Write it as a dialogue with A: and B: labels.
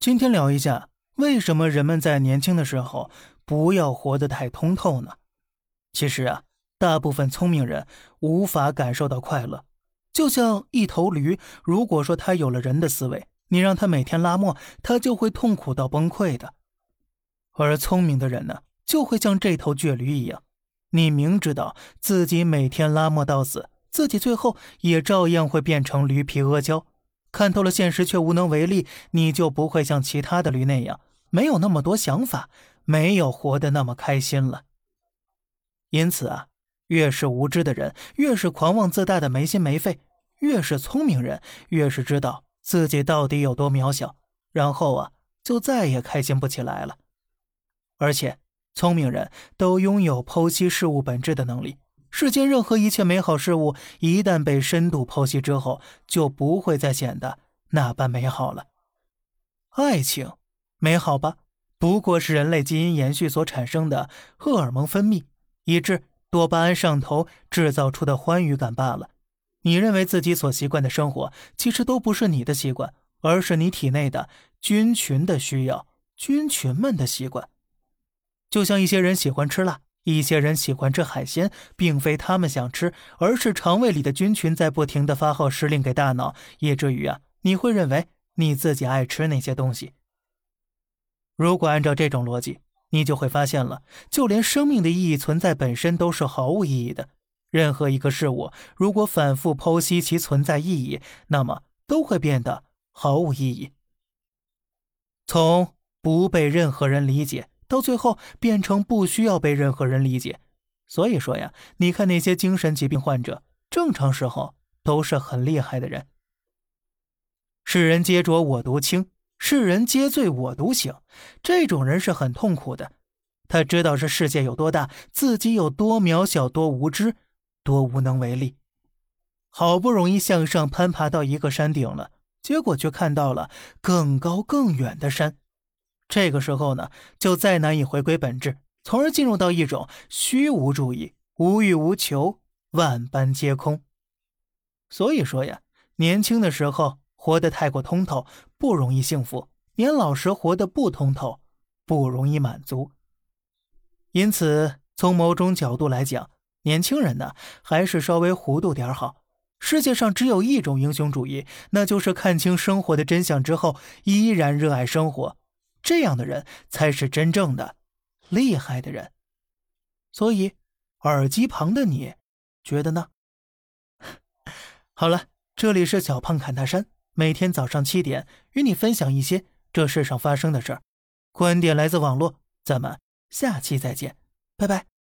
A: 今天聊一下，为什么人们在年轻的时候不要活得太通透呢？其实啊，大部分聪明人无法感受到快乐。就像一头驴，如果说它有了人的思维，你让它每天拉磨，它就会痛苦到崩溃的。而聪明的人呢，就会像这头倔驴一样，你明知道自己每天拉磨到死，自己最后也照样会变成驴皮阿胶。看透了现实却无能为力，你就不会像其他的驴那样，没有那么多想法，没有活得那么开心了。因此啊，越是无知的人，越是狂妄自大的没心没肺。越是聪明人，越是知道自己到底有多渺小，然后啊，就再也开心不起来了。而且，聪明人都拥有剖析事物本质的能力。世间任何一切美好事物，一旦被深度剖析之后，就不会再显得那般美好了。爱情美好吧，不过是人类基因延续所产生的荷尔蒙分泌，以致多巴胺上头制造出的欢愉感罢了。你认为自己所习惯的生活，其实都不是你的习惯，而是你体内的菌群的需要，菌群们的习惯。就像一些人喜欢吃辣，一些人喜欢吃海鲜，并非他们想吃，而是肠胃里的菌群在不停的发号施令给大脑，以至于啊，你会认为你自己爱吃那些东西。如果按照这种逻辑，你就会发现了，就连生命的意义存在本身都是毫无意义的。任何一个事物，如果反复剖析其存在意义，那么都会变得毫无意义。从不被任何人理解，到最后变成不需要被任何人理解。所以说呀，你看那些精神疾病患者，正常时候都是很厉害的人。世人皆浊我独清，世人皆醉我独醒。这种人是很痛苦的。他知道这世界有多大，自己有多渺小，多无知。多无能为力，好不容易向上攀爬到一个山顶了，结果却看到了更高更远的山。这个时候呢，就再难以回归本质，从而进入到一种虚无主义，无欲无求，万般皆空。所以说呀，年轻的时候活得太过通透，不容易幸福；年老时活得不通透，不容易满足。因此，从某种角度来讲，年轻人呢，还是稍微糊涂点好。世界上只有一种英雄主义，那就是看清生活的真相之后，依然热爱生活。这样的人才是真正的厉害的人。所以，耳机旁的你，觉得呢？好了，这里是小胖侃大山，每天早上七点与你分享一些这世上发生的事儿，观点来自网络。咱们下期再见，拜拜。